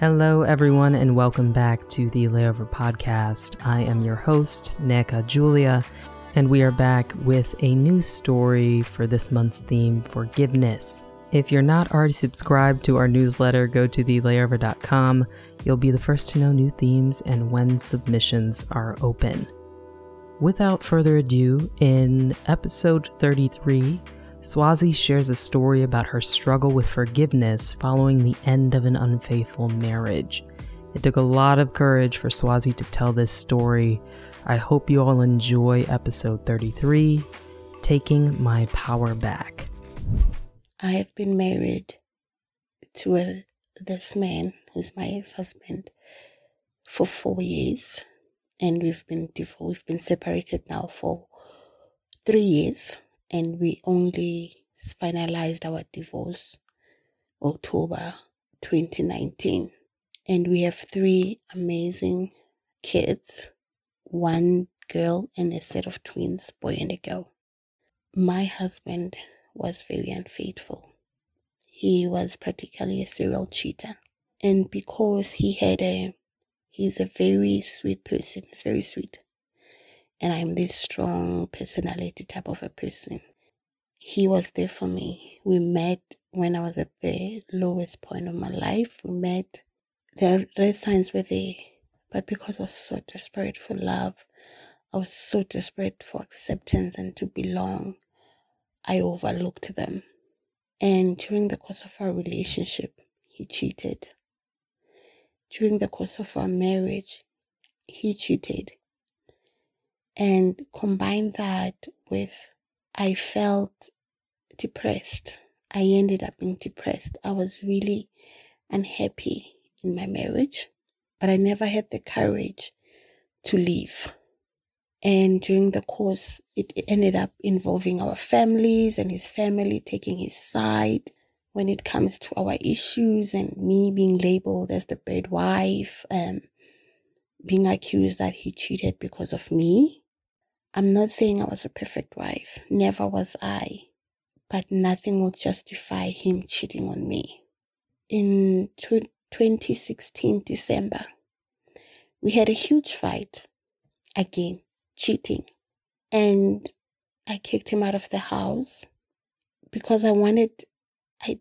Hello, everyone, and welcome back to the Layover Podcast. I am your host, Nneka Julia, and we are back with a new story for this month's theme forgiveness. If you're not already subscribed to our newsletter, go to thelayover.com. You'll be the first to know new themes and when submissions are open. Without further ado, in episode 33, Swazi shares a story about her struggle with forgiveness following the end of an unfaithful marriage. It took a lot of courage for Swazi to tell this story. I hope you all enjoy episode 33 Taking My Power Back. I have been married to a, this man who's my ex husband for four years, and we've been divorced. We've been separated now for three years and we only finalized our divorce October 2019. And we have three amazing kids one girl and a set of twins, boy and a girl. My husband was very unfaithful. He was practically a serial cheater. And because he had a, he's a very sweet person, he's very sweet and I'm this strong personality type of a person. He was there for me. We met when I was at the lowest point of my life. We met. The red signs were there, but because I was so desperate for love, I was so desperate for acceptance and to belong, I overlooked them. And during the course of our relationship, he cheated. During the course of our marriage, he cheated. And combine that with I felt depressed. I ended up being depressed. I was really unhappy in my marriage, but I never had the courage to leave. And during the course, it ended up involving our families and his family taking his side when it comes to our issues and me being labeled as the bad wife, um, being accused that he cheated because of me. I'm not saying I was a perfect wife, never was I, but nothing will justify him cheating on me. In 2016 December, we had a huge fight. Again, cheating, and I kicked him out of the house because I wanted I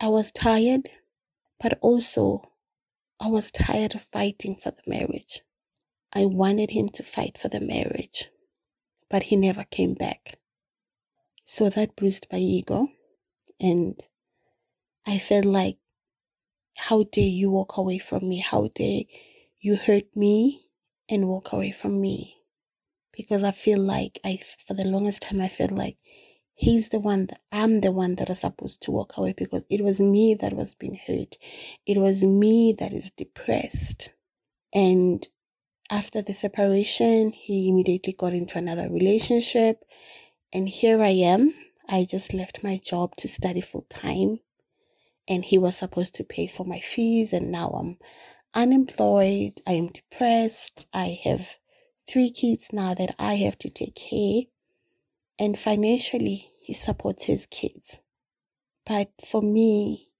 I was tired, but also I was tired of fighting for the marriage. I wanted him to fight for the marriage but he never came back. So that bruised my ego. And I felt like, how dare you walk away from me? How dare you hurt me and walk away from me? Because I feel like I, for the longest time, I felt like he's the one that I'm the one that is supposed to walk away because it was me that was being hurt. It was me that is depressed. And after the separation, he immediately got into another relationship. And here I am. I just left my job to study full time. And he was supposed to pay for my fees. And now I'm unemployed. I am depressed. I have three kids now that I have to take care. And financially, he supports his kids. But for me,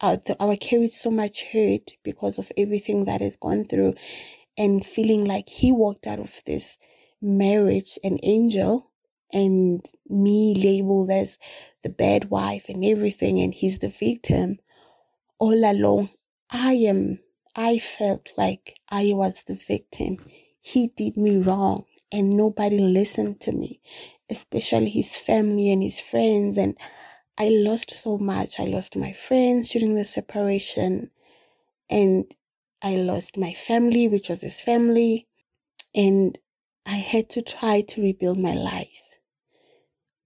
I, I carried so much hurt because of everything that has gone through and feeling like he walked out of this marriage an angel and me labeled as the bad wife and everything and he's the victim all along i am i felt like i was the victim. He did me wrong and nobody listened to me especially his family and his friends and i lost so much. I lost my friends during the separation and I lost my family, which was his family, and I had to try to rebuild my life.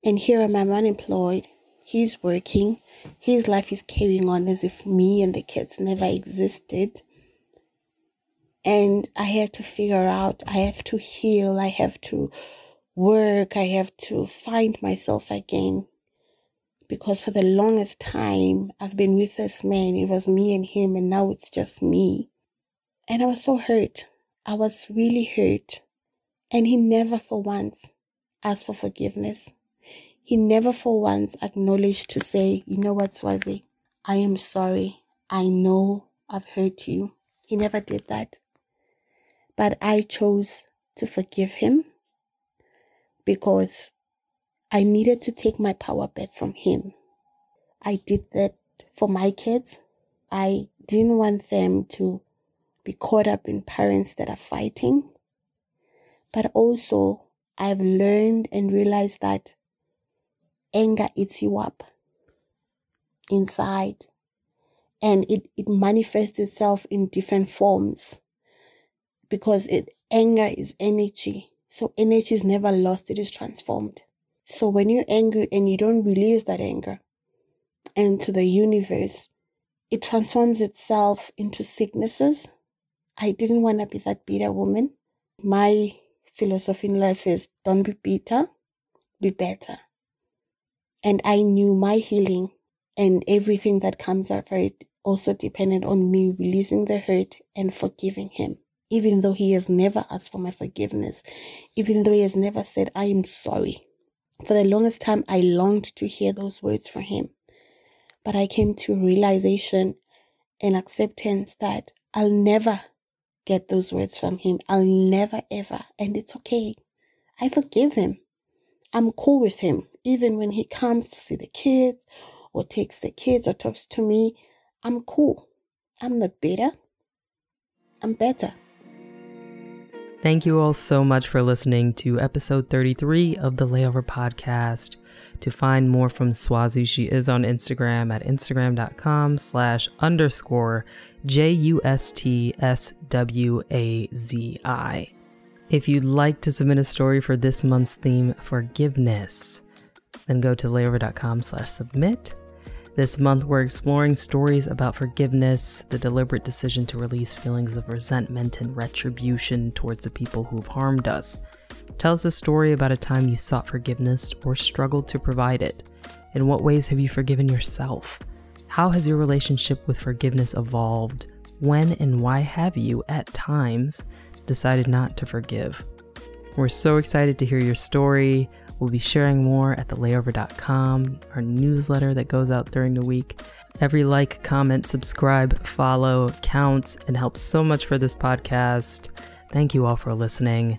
And here I'm, I'm unemployed. He's working. His life is carrying on as if me and the kids never existed. And I had to figure out, I have to heal, I have to work, I have to find myself again. Because for the longest time, I've been with this man. It was me and him, and now it's just me. And I was so hurt. I was really hurt. And he never for once asked for forgiveness. He never for once acknowledged to say, you know what, Swazi, I am sorry. I know I've hurt you. He never did that. But I chose to forgive him because I needed to take my power back from him. I did that for my kids. I didn't want them to be caught up in parents that are fighting. But also, I've learned and realized that anger eats you up inside and it, it manifests itself in different forms because it anger is energy. So energy is never lost, it is transformed. So when you're angry and you don't release that anger into the universe, it transforms itself into sicknesses. I didn't want to be that bitter woman. My philosophy in life is don't be bitter, be better. And I knew my healing and everything that comes after it also depended on me releasing the hurt and forgiving him. Even though he has never asked for my forgiveness, even though he has never said, I am sorry. For the longest time, I longed to hear those words from him. But I came to realization and acceptance that I'll never get those words from him. I'll never ever. And it's okay. I forgive him. I'm cool with him. Even when he comes to see the kids or takes the kids or talks to me, I'm cool. I'm not bitter. I'm better. Thank you all so much for listening to episode 33 of the Layover Podcast. To find more from Swazi, she is on Instagram at instagram.com slash underscore J U S T S W A Z I. If you'd like to submit a story for this month's theme, forgiveness, then go to layover.com slash submit this month, we're exploring stories about forgiveness, the deliberate decision to release feelings of resentment and retribution towards the people who've harmed us. Tell us a story about a time you sought forgiveness or struggled to provide it. In what ways have you forgiven yourself? How has your relationship with forgiveness evolved? When and why have you, at times, decided not to forgive? We're so excited to hear your story. We'll be sharing more at thelayover.com, our newsletter that goes out during the week. Every like, comment, subscribe, follow counts and helps so much for this podcast. Thank you all for listening,